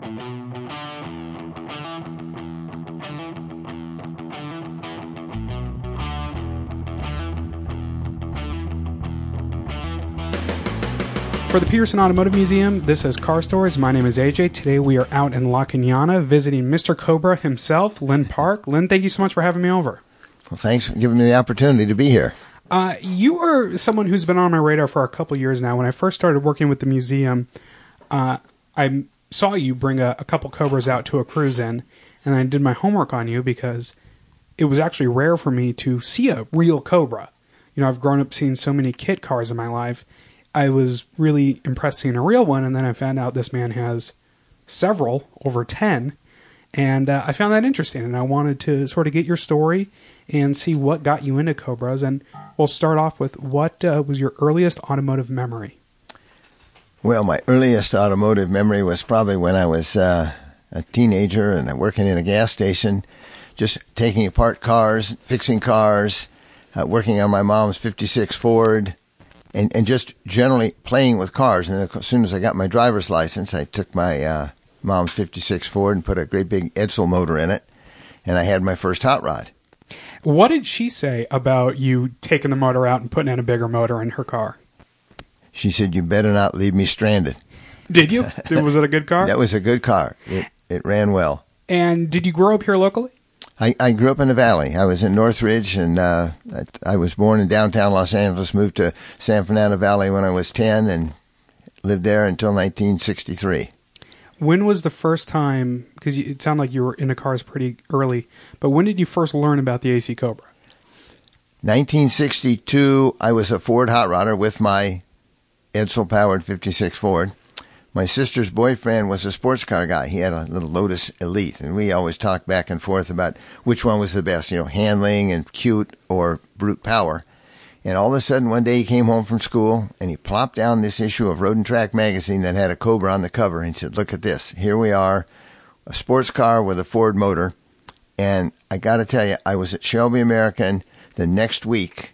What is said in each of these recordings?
For the Petersen Automotive Museum, this is Car Stories. My name is AJ. Today we are out in La Cañada visiting Mr. Cobra himself, Lynn Park. Lynn, thank you so much for having me over. Well, thanks for giving me the opportunity to be here. Uh, you are someone who's been on my radar for a couple years now. When I first started working with the museum, uh, I saw you bring a, a couple Cobras out to a cruise in, and I did my homework on you because it was actually rare for me to see a real Cobra. You know, I've grown up seeing so many kit cars in my life. I was really impressed seeing a real one, and then I found out this man has several, over 10, and uh, I found that interesting, and I wanted to sort of get your story and see what got you into Cobras. And we'll start off with what uh, was your earliest automotive memory? Well, my earliest automotive memory was probably when I was uh, a teenager and working in a gas station, just taking apart cars, fixing cars, uh, working on my mom's 56 Ford, and, and just generally playing with cars. And as soon as I got my driver's license, I took my uh, mom's 56 Ford and put a great big Edsel motor in it, and I had my first hot rod. What did she say about you taking the motor out and putting in a bigger motor in her car? She said, "You better not leave me stranded." Did you? was it a good car? that was a good car. It it ran well. And did you grow up here locally? I, I grew up in the valley. I was in Northridge, and uh, I, I was born in downtown Los Angeles. Moved to San Fernando Valley when I was ten, and lived there until 1963. When was the first time? Because it sounded like you were into cars pretty early, but when did you first learn about the AC Cobra? 1962. I was a Ford hot rodder with my Edsel powered 56 Ford my sister's boyfriend was a sports car guy. He had a little Lotus Elite, and we always talked back and forth about which one was the best, you know, handling and cute or brute power. And all of a sudden, one day he came home from school and he plopped down this issue of Road and Track magazine that had a Cobra on the cover and said, Look at this. Here we are, a sports car with a Ford motor. And I got to tell you, I was at Shelby American the next week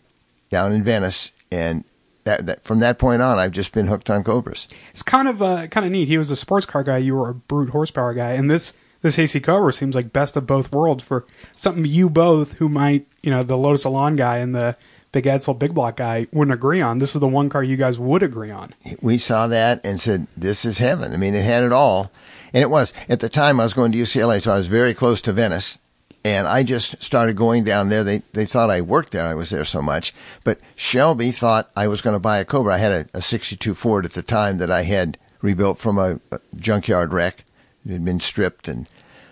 down in Venice, and that, that, from that point on, I've just been hooked on Cobras. It's kind of uh, kind of neat. He was a sports car guy. You were a brute horsepower guy, and this this AC Cobra seems like best of both worlds for something you both, who might you know the Lotus Elan guy and the Big Edsel Big Block guy wouldn't agree on. This is the one car you guys would agree on. We saw that and said, "This is heaven." I mean, it had it all, and it was at the time I was going to UCLA, so I was very close to Venice and I just started going down there. They they thought I worked there. I was there so much. But Shelby thought I was going to buy a Cobra. I had a, a 62 Ford at the time that I had rebuilt from a, a junkyard wreck. It had been stripped and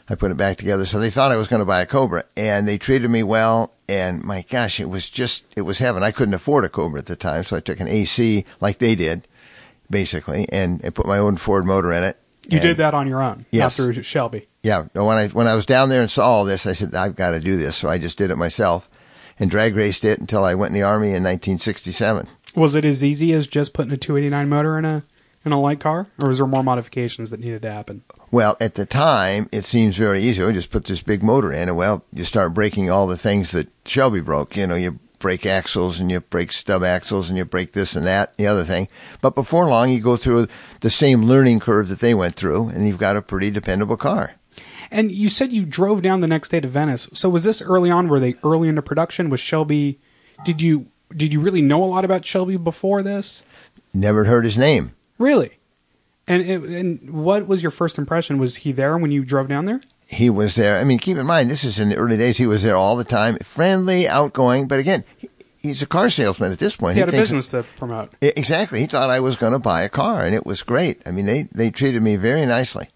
I put it back together. So they thought I was going to buy a Cobra and they treated me well. And my gosh, it was just, it was heaven. I couldn't afford a Cobra at the time. So I took an AC like they did, basically, and, and put my own Ford motor in it. You did that on your own, yes. not through Shelby. Yeah. When I when I was down there and saw all this, I said I've got to do this. So I just did it myself, and drag raced it until I went in the army in 1967. Was it as easy as just putting a 289 motor in a in a light car, or was there more modifications that needed to happen? Well, at the time, it seems very easy. We just put this big motor in, and well, you start breaking all the things that Shelby broke. You know, you break axles and you break stub axles and you break this and that, the other thing. But before long, you go through the same learning curve that they went through, and you've got a pretty dependable car. And you said you drove down the next day to Venice. So was this early on? Were they early into production? Was Shelby? Did you did you really know a lot about Shelby before this? Never heard his name. Really? And it, and what was your first impression? Was he there when you drove down there? He was there. I mean, keep in mind, this is in the early days. He was there all the time, friendly, outgoing. But again, he's a car salesman at this point. He, he had a business to promote. Exactly. He thought I was going to buy a car, and it was great. I mean, they, they treated me very nicely.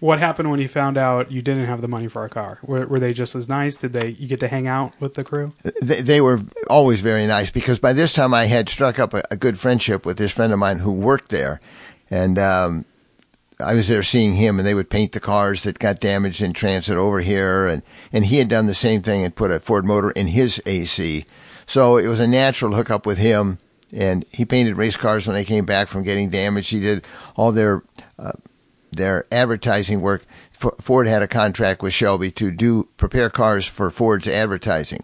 What happened when you found out you didn't have the money for a car? Were, were they just as nice? Did they you get to hang out with the crew? They, they were always very nice because by this time I had struck up a, a good friendship with this friend of mine who worked there, and um, I was there seeing him, and they would paint the cars that got damaged in transit over here, and and he had done the same thing and put a Ford motor in his AC, so it was a natural hookup with him. And he painted race cars when they came back from getting damaged. He did all their uh, their advertising work. Ford had a contract with Shelby to do prepare cars for Ford's advertising,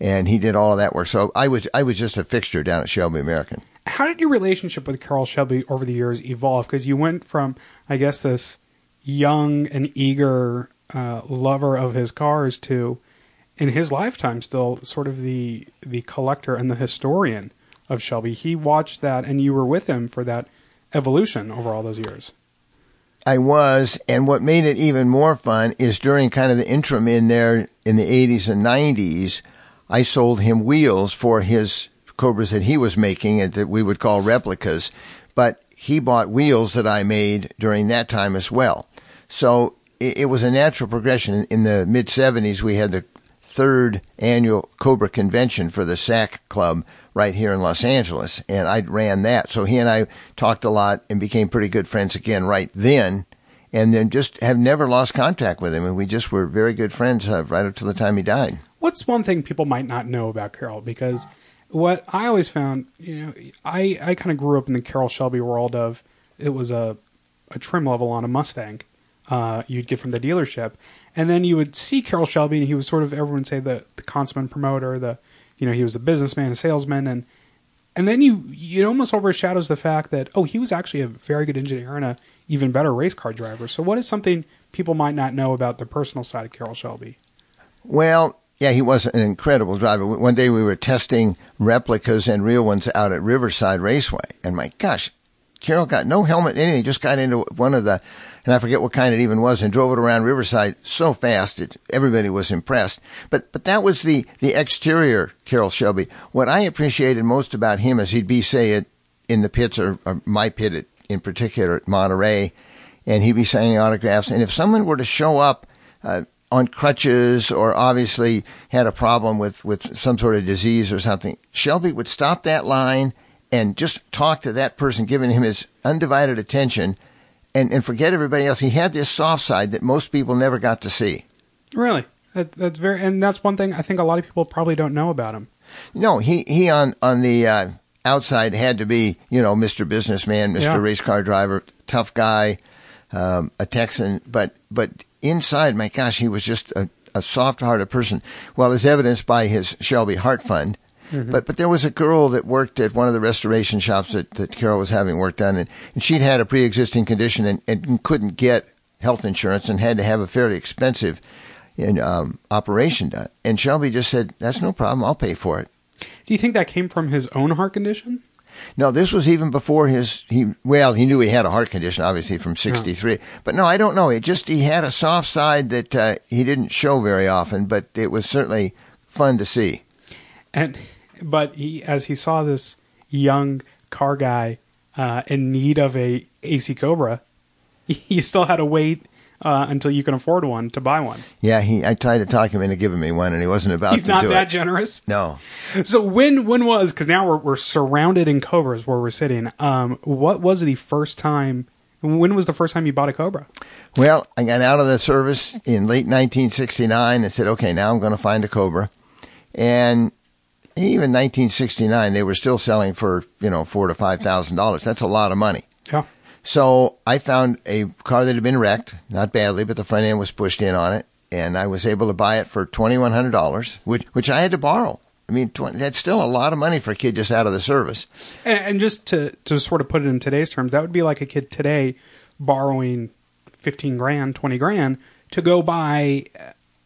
and he did all of that work. So I was I was just a fixture down at Shelby American how did your relationship with Carroll Shelby over the years evolve? Because you went from, I guess, this young and eager uh, lover of his cars to, in his lifetime, still sort of the the collector and the historian of Shelby. He watched that, and you were with him for that evolution over all those years. I was, and what made it even more fun is during kind of the interim in there in the 80s and 90s, I sold him wheels for his Cobras that he was making and that we would call replicas, but he bought wheels that I made during that time as well. So it, it was a natural progression. In the mid 70s, we had the third annual Cobra convention for the SAC Club right here in Los Angeles, and I ran that. So he and I talked a lot and became pretty good friends again right then, and then just have never lost contact with him, and we just were very good friends uh, right up to the time he died. What's one thing people might not know about Carroll? Because what I always found, you know, I, I kind of grew up in the Carroll Shelby world of it was a, a trim level on a Mustang uh, you'd get from the dealership. And then you would see Carroll Shelby, and he was sort of everyone say the the consummate promoter, the you know he was a businessman, a salesman, and and then you it almost overshadows the fact that oh he was actually a very good engineer and a even better race car driver. So what is something people might not know about the personal side of Carroll Shelby? Well, yeah, he was an incredible driver. One day we were testing replicas and real ones out at Riverside Raceway, and my gosh, Carroll got no helmet, anything, just got into one of the and I forget what kind it even was, and drove it around Riverside so fast that everybody was impressed. But but that was the the exterior Carroll Shelby. What I appreciated most about him is he'd be say it in the pits or, or my pit at, in particular at Monterey, and he'd be signing autographs. And if someone were to show up. Uh, on crutches or obviously had a problem with, with some sort of disease or something, Shelby would stop that line and just talk to that person, giving him his undivided attention and, and forget everybody else. He had this soft side that most people never got to see. Really? That, that's very, and that's one thing I think a lot of people probably don't know about him. No, he, he on, on the, uh, outside had to be, you know, Mr. Businessman, Mr. Yeah. Race Car Driver, tough guy, um, a Texan, but, but inside, my gosh, he was just a, a soft hearted person. Well, as evidenced by his Shelby Heart Fund, Mm-hmm. But but there was a girl that worked at one of the restoration shops that, that Carroll was having work done, and, and she'd had a pre existing condition and, and couldn't get health insurance and had to have a fairly expensive in, um, operation done. And Shelby just said, "That's no problem. I'll pay for it." Do you think that came from his own heart condition? No, this was even before his he well, he knew he had a heart condition obviously from 63. Yeah. But no, I don't know. It just he had a soft side that uh, he didn't show very often, but it was certainly fun to see. And but he, as he saw this young car guy uh, in need of a AC Cobra, he still had to wait uh, until you can afford one to buy one. Yeah, he. I tried to talk him into giving me one, and he wasn't about. He's to not that it. generous. No. So when when was because now we're we're surrounded in Cobras where we're sitting. Um, what was the first time? When was the first time you bought a Cobra? Well, I got out of the service in late 1969 and said, okay, now I'm going to find a Cobra. And even 1969, they were still selling for you know four to five thousand dollars. That's a lot of money. Yeah. So I found a car that had been wrecked, not badly, but the front end was pushed in on it, and I was able to buy it for twenty one hundred dollars, which which I had to borrow. I mean, 20, that's still a lot of money for a kid just out of the service. And, and just to to sort of put it in today's terms, that would be like a kid today borrowing fifteen grand, twenty grand to go buy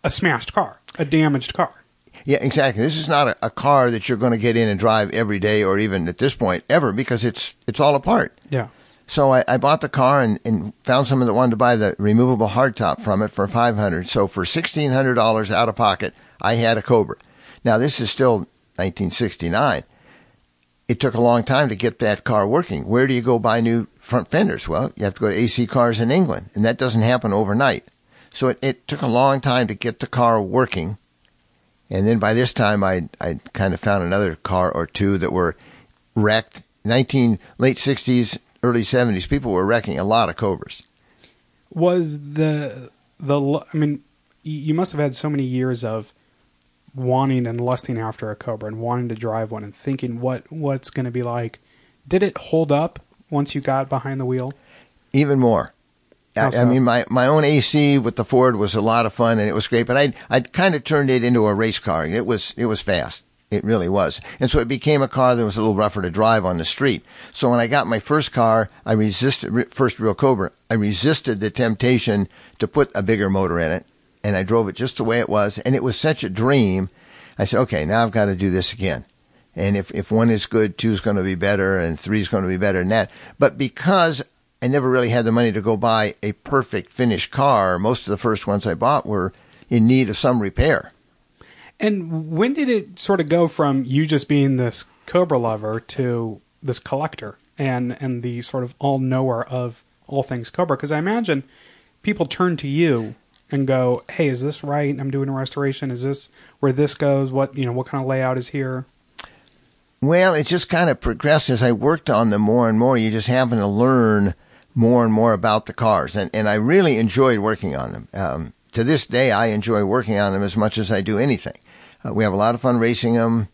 a smashed car, a damaged car. Yeah, exactly. This is not a, a, car that you're going to get in and drive every day or even at this point ever because it's it's all apart. Yeah. So I, I bought the car and, and found someone that wanted to buy the removable hardtop from it for five hundred. So for sixteen hundred dollars out of pocket, I had a Cobra. Now this is still 1969. It took a long time to get that car working. Where do you go buy new front fenders? Well, you have to go to AC Cars in England, and that doesn't happen overnight. So it, it took a long time to get the car working and then by this time, I I kind of found another car or two that were wrecked. 19 late 60s, early 70s, people were wrecking a lot of Cobras. Was the the I mean, you must have had so many years of wanting and lusting after a Cobra and wanting to drive one and thinking what what's going to be like. Did it hold up once you got behind the wheel? Even more. I, so? I, mean, my, my own AC with the Ford was a lot of fun and it was great, but I I kind of turned it into a race car. It was it was fast. It really was. And so it became a car that was a little rougher to drive on the street. So when I got my first car, I resisted, first real Cobra, I resisted the temptation to put a bigger motor in it. And I drove it just the way it was. And it was such a dream. I said, okay, now I've got to do this again. And if, if one is good, two is going to be better, and three is going to be better than that. But because I never really had the money to go buy a perfect finished car, most of the first ones I bought were in need of some repair. And when did it sort of go from you just being this Cobra lover to this collector and and the sort of all knower of all things Cobra? Because I imagine people turn to you and go, "Hey, is this right? I'm doing a restoration. Is this where this goes? What you know? What kind of layout is here?" Well, it just kind of progressed as I worked on them more and more. You just happen to learn more and more about the cars, and and I really enjoyed working on them. Um, to this day, I enjoy working on them as much as I do anything. Uh, we have a lot of fun racing them,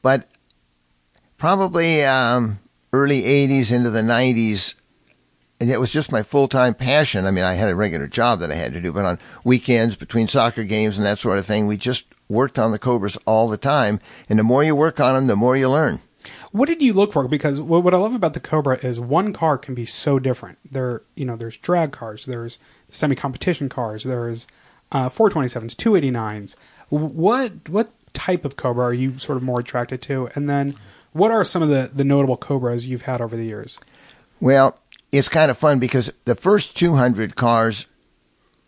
but probably um, early 80s into the 90s, and it was just my full time passion. I mean, I had a regular job that I had to do, but on weekends between soccer games and that sort of thing, we just worked on the Cobras all the time. And the more you work on them, the more you learn. What did you look for? Because what I love about the Cobra is one car can be so different. There, you know, there's drag cars, there's semi-competition cars, there's uh, 427s, 289s. What what type of Cobra are you sort of more attracted to? And then what are some of the, the notable Cobras you've had over the years? Well, it's kind of fun because the first 200 cars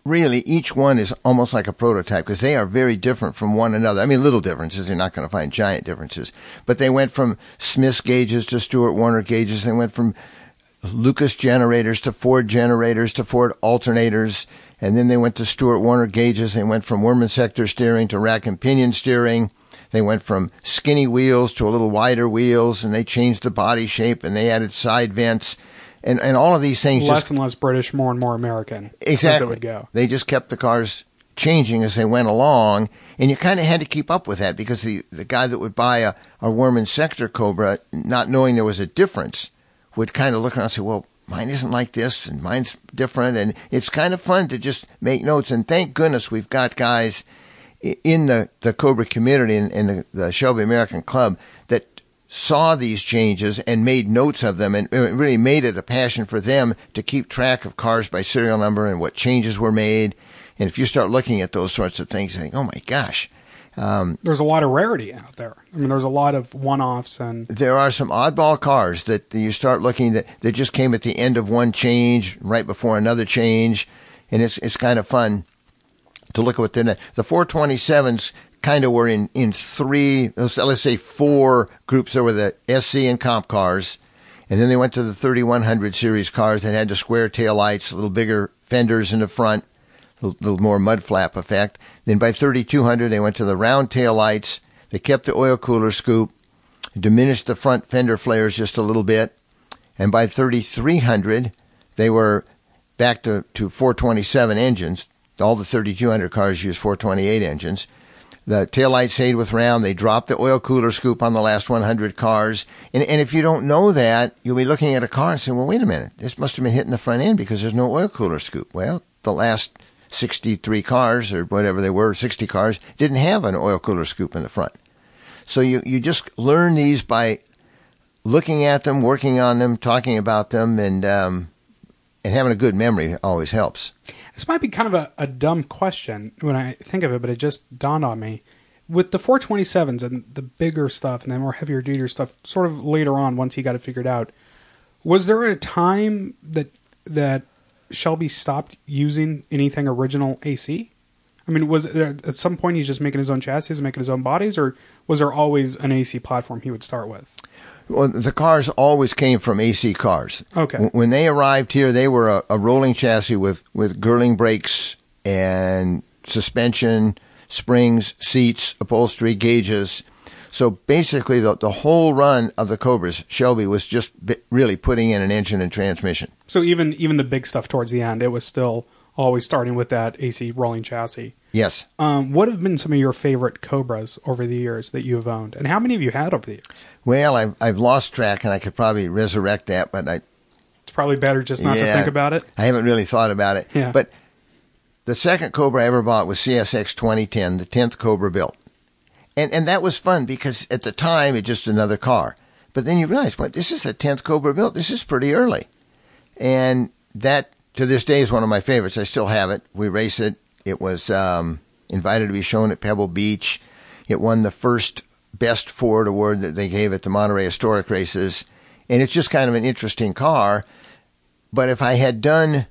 really each one is almost like a prototype because they are very different from one another. I mean, little differences. You're not going to find giant differences, but they went from Smith's gauges to Stewart Warner gauges. They went from Lucas generators to Ford generators to Ford alternators. And then they went to Stewart Warner gauges. They went from worm and sector steering to rack and pinion steering. They went from skinny wheels to a little wider wheels and they changed the body shape and they added side vents and and all of these things less just, and less British, more and more American. Exactly, it would go. They just kept the cars changing as they went along, and you kind of had to keep up with that because the the guy that would buy a a worm and sector Cobra, not knowing there was a difference, would kind of look around and say, "Well, mine isn't like this, and mine's different," and it's kind of fun to just make notes. And thank goodness we've got guys in the, the Cobra community and in, in the, the Shelby American Club that saw these changes and made notes of them and really made it a passion for them to keep track of cars by serial number and what changes were made. And if you start looking at those sorts of things, you think, oh my gosh. Um, there's a lot of rarity out there. I mean, there's a lot of one-offs, and there are some oddball cars that you start looking that that just came at the end of one change, right before another change, and it's it's kind of fun to look at what they're. The 427s kind of were in, in three, let's, let's say four groups. There were the SC and comp cars. And then they went to the 3100 series cars that had the square tail lights, a little bigger fenders in the front, little more mud flap effect. Then by 3200, they went to the round tail lights. They kept the oil cooler scoop, diminished the front fender flares just a little bit. And by 3300, they were back to, to 427 engines. All the 3200 cars use 428 engines. The taillight stayed with round. They dropped the oil cooler scoop on the last 100 cars. And, and if you don't know that, you'll be looking at a car and saying, well, wait a minute. This must have been hitting the front end because there's no oil cooler scoop. Well, the last 63 cars or whatever they were, 60 cars, didn't have an oil cooler scoop in the front. So you, you just learn these by looking at them, working on them, talking about them, and, um, and having a good memory always helps. This might be kind of a, a dumb question when I think of it, but it just dawned on me. With the 427s and the bigger stuff and the more heavier duty stuff, sort of later on, once he got it figured out, was there a time that that Shelby stopped using anything original AC? I mean, was it, uh, at some point he's just making his own chassis, making his own bodies, or was there always an AC platform he would start with? Well, the cars always came from AC cars. Okay. When they arrived here, they were a, a rolling chassis with, with Girling brakes and suspension, springs, seats, upholstery, gauges. So basically, the, the whole run of the Cobras, Shelby was just really putting in an engine and transmission. So even even the big stuff towards the end, it was still always starting with that AC rolling chassis. Yes. Um, what have been some of your favorite Cobras over the years that you have owned, and how many have you had over the years? Well, I've I've lost track, and I could probably resurrect that, but I. It's probably better just not yeah, to think about it. I haven't really thought about it. Yeah. But the second Cobra I ever bought was CSX 2010, the tenth Cobra built. And and that was fun because at the time it's just another car. But then you realize, what this is the tenth Cobra built. This is pretty early, and that to this day is one of my favorites. I still have it. We race it. It was um, invited to be shown at Pebble Beach. It won the first Best Ford award that they gave at the Monterey Historic Races, and it's just kind of an interesting car. But if I had done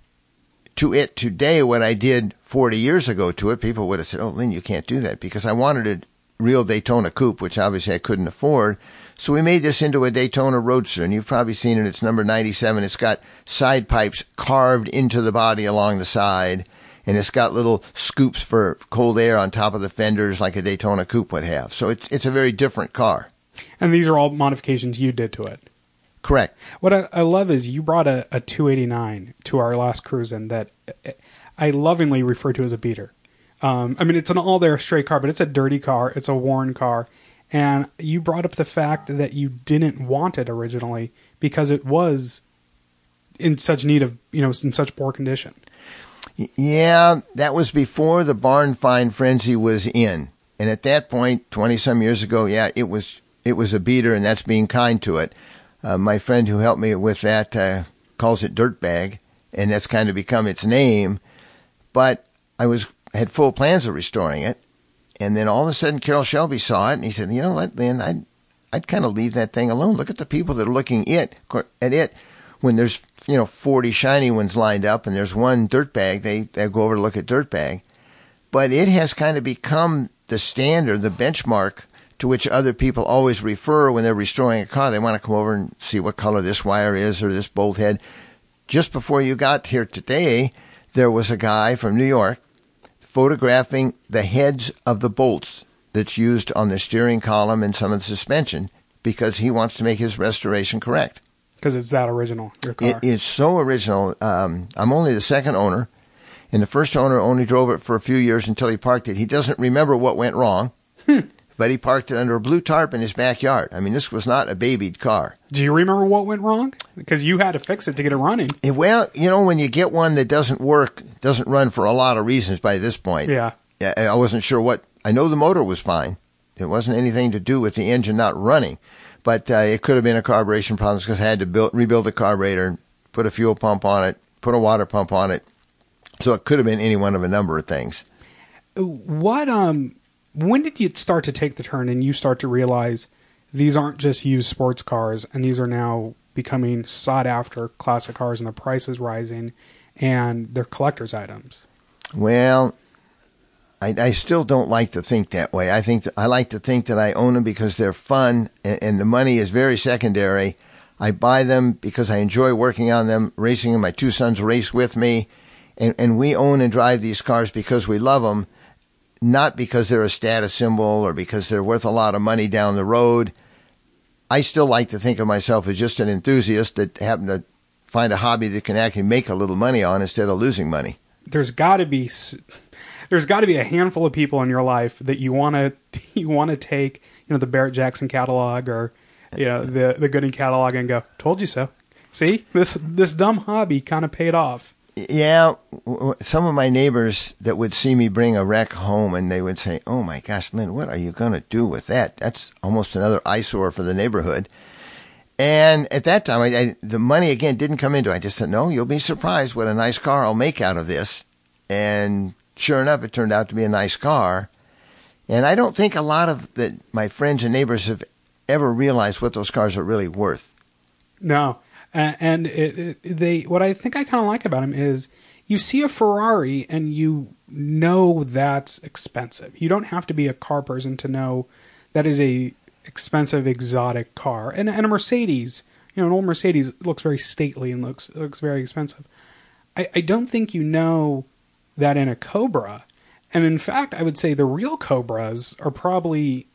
to it today what I did 40 years ago to it, people would have said, "Oh, Lynn, you can't do that," because I wanted a real Daytona coupe, which obviously I couldn't afford. So we made this into a Daytona Roadster, and you've probably seen it. It's number 97. It's got side pipes carved into the body along the side, and it's got little scoops for cold air on top of the fenders like a Daytona coupe would have. So it's it's a very different car. And these are all modifications you did to it. Correct. What I, I love is you brought a, a 289 to our last cruise in that I lovingly refer to as a beater. Um, I mean, it's an all there straight car, but it's a dirty car. It's a worn car. And you brought up the fact that you didn't want it originally because it was in such need of, you know, in such poor condition. Yeah, that was before the barn find frenzy was in. And at that point, 20 some years ago, yeah, it was it was a beater and that's being kind to it. Uh, my friend who helped me with that uh, calls it dirtbag and that's kind of become its name. But I was had full plans of restoring it and then all of a sudden, Carroll Shelby saw it, and he said, "You know what, Lynn? I'd I'd kind of leave that thing alone. Look at the people that are looking it at it when there's you know 40 shiny ones lined up, and there's one dirtbag. They they go over to look at dirtbag, but it has kind of become the standard, the benchmark." To which other people always refer when they're restoring a car. They want to come over and see what color this wire is or this bolt head. Just before you got here today, there was a guy from New York photographing the heads of the bolts that's used on the steering column and some of the suspension because he wants to make his restoration correct. Because it's that original, your car. It is so original. Um, I'm only the second owner, and the first owner only drove it for a few years until he parked it. He doesn't remember what went wrong. But he parked it under a blue tarp in his backyard. I mean, this was not a babied car. Do you remember what went wrong? Because you had to fix it to get it running. Eh, well, you know, when you get one that doesn't work, doesn't run for a lot of reasons by this point. Yeah. I wasn't sure what. I know the motor was fine. It wasn't anything to do with the engine not running, but uh, it could have been a carburation problem because I had to build, rebuild the carburetor, put a fuel pump on it, put a water pump on it. So it could have been any one of a number of things. What um when did you start to take the turn and you start to realize these aren't just used sports cars and these are now becoming sought after classic cars and the price is rising and they're collector's items? Well, I, I still don't like to think that way. I think that, I like to think that I own them because they're fun and, and the money is very secondary. I buy them because I enjoy working on them, racing them. My two sons race with me, and, and we own and drive these cars because we love them not because they're a status symbol or because they're worth a lot of money down the road. I still like to think of myself as just an enthusiast that happened to find a hobby that can actually make a little money on instead of losing money. There's got to be there's got to be a handful of people in your life that you want to you want to take, you know, the Barrett Jackson catalog or you know, the the Gooding catalog and go, "Told you so." See? This this dumb hobby kind of paid off yeah, some of my neighbors that would see me bring a wreck home and they would say, "Oh my gosh, Lynn, what are you going to do with that? That's almost another eyesore for the neighborhood." And at that time, I, I, the money again didn't come into. it. I just said, "No, you'll be surprised what a nice car I'll make out of this." And sure enough, it turned out to be a nice car. And I don't think a lot of the, my friends and neighbors have ever realized what those cars are really worth. No, and it, it, they what I think I kind of like about him is you see a Ferrari and you know that's expensive. You don't have to be a car person to know that is a expensive exotic car. And and a Mercedes, you know, an old Mercedes looks very stately and looks looks very expensive. I, I don't think you know that in a Cobra. And in fact, I would say the real Cobras are probably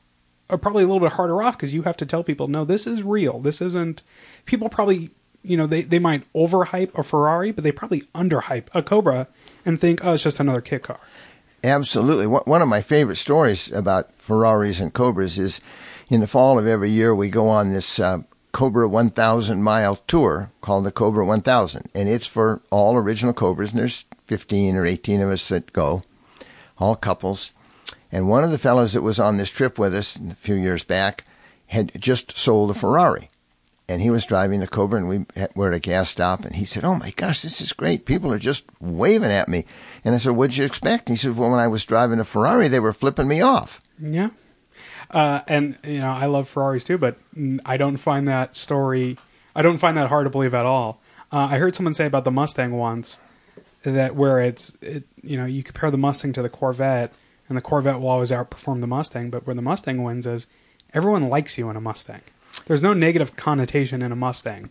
are probably a little bit harder off because you have to tell people, no, this is real. This isn't. People probably you know, they, they might overhype a Ferrari, but they probably underhype a Cobra and think, oh, it's just another kit car. Absolutely. One of my favorite stories about Ferraris and Cobras is in the fall of every year, we go on this uh, Cobra 1000 mile tour called the Cobra 1000. And it's for all original Cobras, and there's 15 or 18 of us that go, all couples. And one of the fellows that was on this trip with us a few years back had just sold a Ferrari. And he was driving the Cobra, and we were at a gas stop, and he said, "Oh my gosh, this is great! People are just waving at me." And I said, "What'd you expect?" And he said, "Well, when I was driving a Ferrari, they were flipping me off." Yeah, uh, and you know I love Ferraris too, but I don't find that story. I don't find that hard to believe at all. Uh, I heard someone say about the Mustang once that where it's it, you know you compare the Mustang to the Corvette, and the Corvette will always outperform the Mustang, but where the Mustang wins is everyone likes you in a Mustang. There's no negative connotation in a Mustang.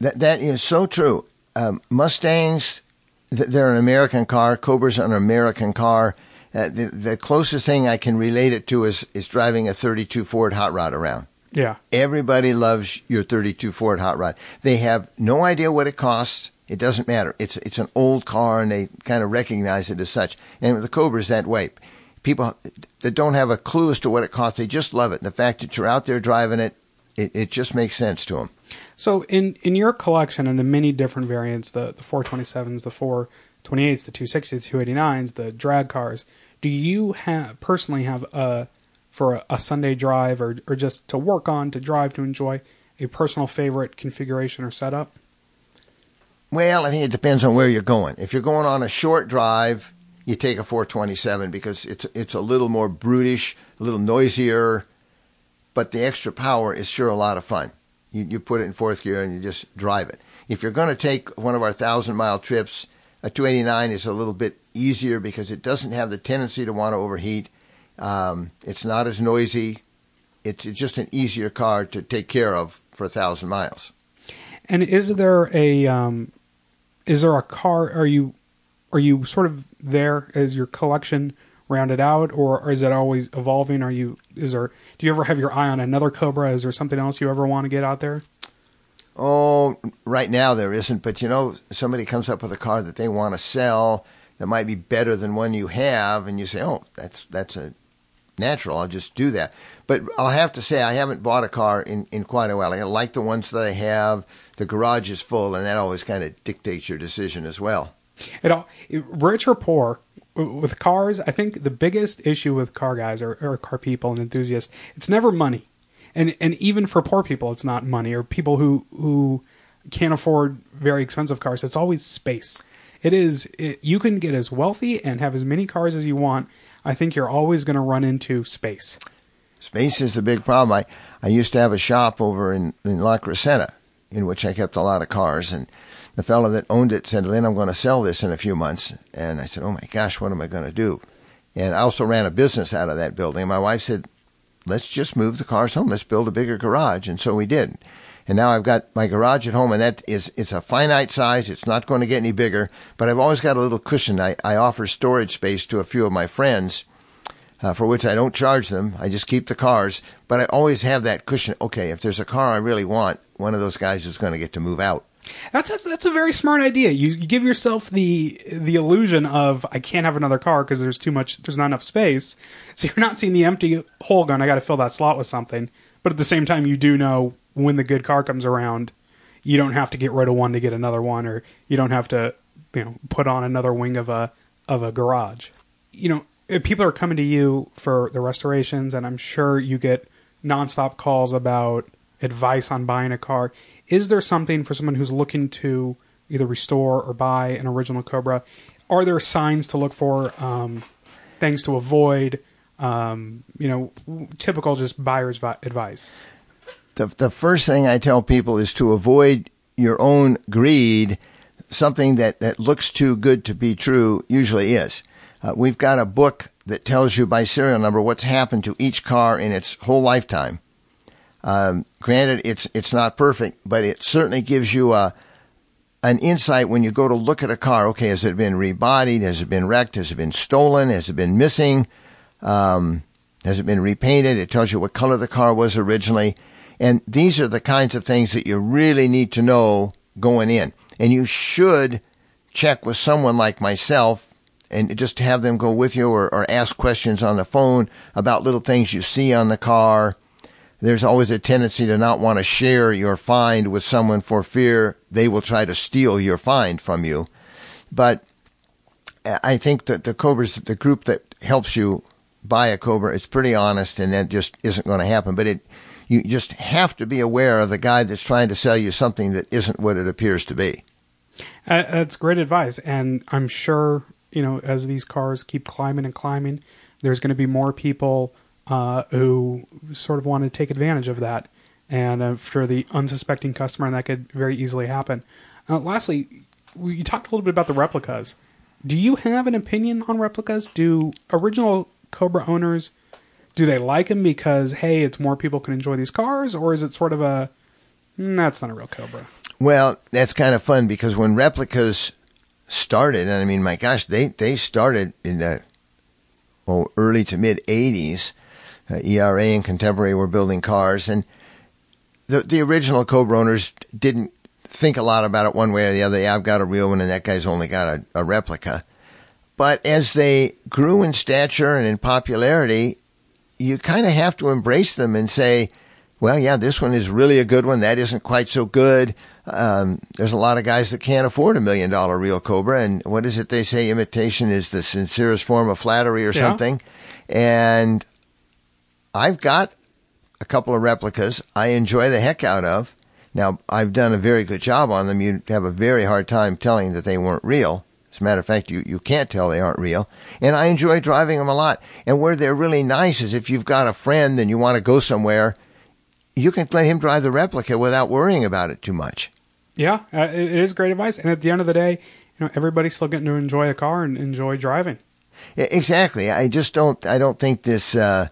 That that is so true. Um, Mustangs, they're an American car. Cobra's an American car. Uh, the, the closest thing I can relate it to is is driving a 32 Ford hot rod around. Yeah. Everybody loves your 32 Ford hot rod. They have no idea what it costs. It doesn't matter. It's it's an old car, and they kind of recognize it as such. And the Cobra's that way. People that don't have a clue as to what it costs, they just love it. The fact that you're out there driving it, it, it just makes sense to them. So in in your collection and the many different variants, the the 427s, the 428s, the 260s, the 289s, the drag cars, do you have personally have a for a, a Sunday drive or or just to work on, to drive, to enjoy a personal favorite configuration or setup? Well, I think it depends on where you're going. If you're going on a short drive, you take a 427 because it's it's a little more brutish, a little noisier, but the extra power is sure a lot of fun. You you put it in fourth gear and you just drive it. If you're going to take one of our thousand mile trips, a 289 is a little bit easier because it doesn't have the tendency to want to overheat. Um, it's not as noisy. It's, it's just an easier car to take care of for a thousand miles. And is there a um, is there a car? Are you are you sort of there as your collection rounded out, or is it always evolving? Are you is there? Do you ever have your eye on another Cobra? Is there something else you ever want to get out there? Oh, right now there isn't, but you know, somebody comes up with a car that they want to sell that might be better than one you have, and you say, "Oh, that's that's a natural. I'll just do that." But I'll have to say, I haven't bought a car in in quite a while. I like the ones that I have. The garage is full, and that always kind of dictates your decision as well. It all rich or poor with cars. I think the biggest issue with car guys or, or car people and enthusiasts, it's never money, and and even for poor people, it's not money or people who who can't afford very expensive cars. It's always space. It is. It, you can get as wealthy and have as many cars as you want. I think you're always going to run into space. Space is the big problem. I, I used to have a shop over in, in La Crescenta in which I kept a lot of cars. And the fellow that owned it said, Lynn, I'm going to sell this in a few months. And I said, Oh my gosh, what am I going to do? And I also ran a business out of that building. My wife said, Let's just move the cars home. Let's build a bigger garage. And so we did. And now I've got my garage at home, and that is it's a finite size. It's not going to get any bigger, but I've always got a little cushion. I, I offer storage space to a few of my friends, uh, for which I don't charge them. I just keep the cars, but I always have that cushion. Okay, if there's a car I really want, one of those guys is going to get to move out. That's, that's that's a very smart idea. You, you give yourself the the illusion of I can't have another car because there's too much, there's not enough space. So you're not seeing the empty hole gun. I got to fill that slot with something. But at the same time, you do know when the good car comes around, you don't have to get rid of one to get another one, or you don't have to you know put on another wing of a of a garage. You know, people are coming to you for the restorations, and I'm sure you get nonstop calls about advice on buying a car. Is there something for someone who's looking to either restore or buy an original Cobra? Are there signs to look for, um, things to avoid? Um, you know, typical just buyer's vi- advice. The, the first thing I tell people is to avoid your own greed. Something that, that looks too good to be true usually is. Uh, we've got a book that tells you by serial number what's happened to each car in its whole lifetime. Um, granted, it's it's not perfect, but it certainly gives you a an insight when you go to look at a car. Okay, has it been rebodied? Has it been wrecked? Has it been stolen? Has it been missing? Um, has it been repainted? It tells you what color the car was originally. And these are the kinds of things that you really need to know going in. And you should check with someone like myself and just have them go with you or, or ask questions on the phone about little things you see on the car. There's always a tendency to not want to share your find with someone for fear they will try to steal your find from you. But I think that the Cobra's the group that helps you buy a Cobra, is pretty honest, and that just isn't going to happen. But it, you just have to be aware of the guy that's trying to sell you something that isn't what it appears to be. Uh, that's great advice, and I'm sure you know as these cars keep climbing and climbing, there's going to be more people uh, who sort of want to take advantage of that, and uh, for the unsuspecting customer, that could very easily happen. Uh, lastly, we talked a little bit about the replicas. Do you have an opinion on replicas? Do original Cobra owners do they like them because hey, it's more people can enjoy these cars, or is it sort of a mm, that's not a real Cobra? Well, that's kind of fun because when replicas started, and I mean, my gosh, they they started in the well early to mid '80s. Uh, ERA and Contemporary were building cars, and the the original Cobra owners didn't think a lot about it one way or the other. Yeah, I've got a real one, and that guy's only got a, a replica. But as they grew in stature and in popularity, you kind of have to embrace them and say, well, yeah, this one is really a good one. That isn't quite so good. Um, there's a lot of guys that can't afford a million dollar real Cobra. And what is it they say? Imitation is the sincerest form of flattery or yeah. something. And I've got a couple of replicas I enjoy the heck out of. Now, I've done a very good job on them. You'd have a very hard time telling that they weren't real. As a matter of fact, you, you can't tell they aren't real. And I enjoy driving them a lot. And where they're really nice is if you've got a friend and you want to go somewhere, you can let him drive the replica without worrying about it too much. Yeah, uh, it is great advice. And at the end of the day, you know, everybody's still getting to enjoy a car and enjoy driving. Exactly. I just don't. I don't think this uh,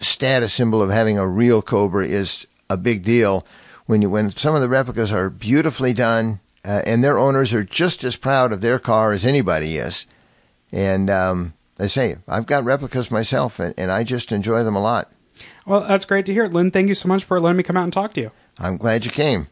status symbol of having a real Cobra is a big deal when you when some of the replicas are beautifully done uh, and their owners are just as proud of their car as anybody is. And um, I say, I've got replicas myself, and, and I just enjoy them a lot. Well, that's great to hear. Lynn, thank you so much for letting me come out and talk to you. I'm glad you came.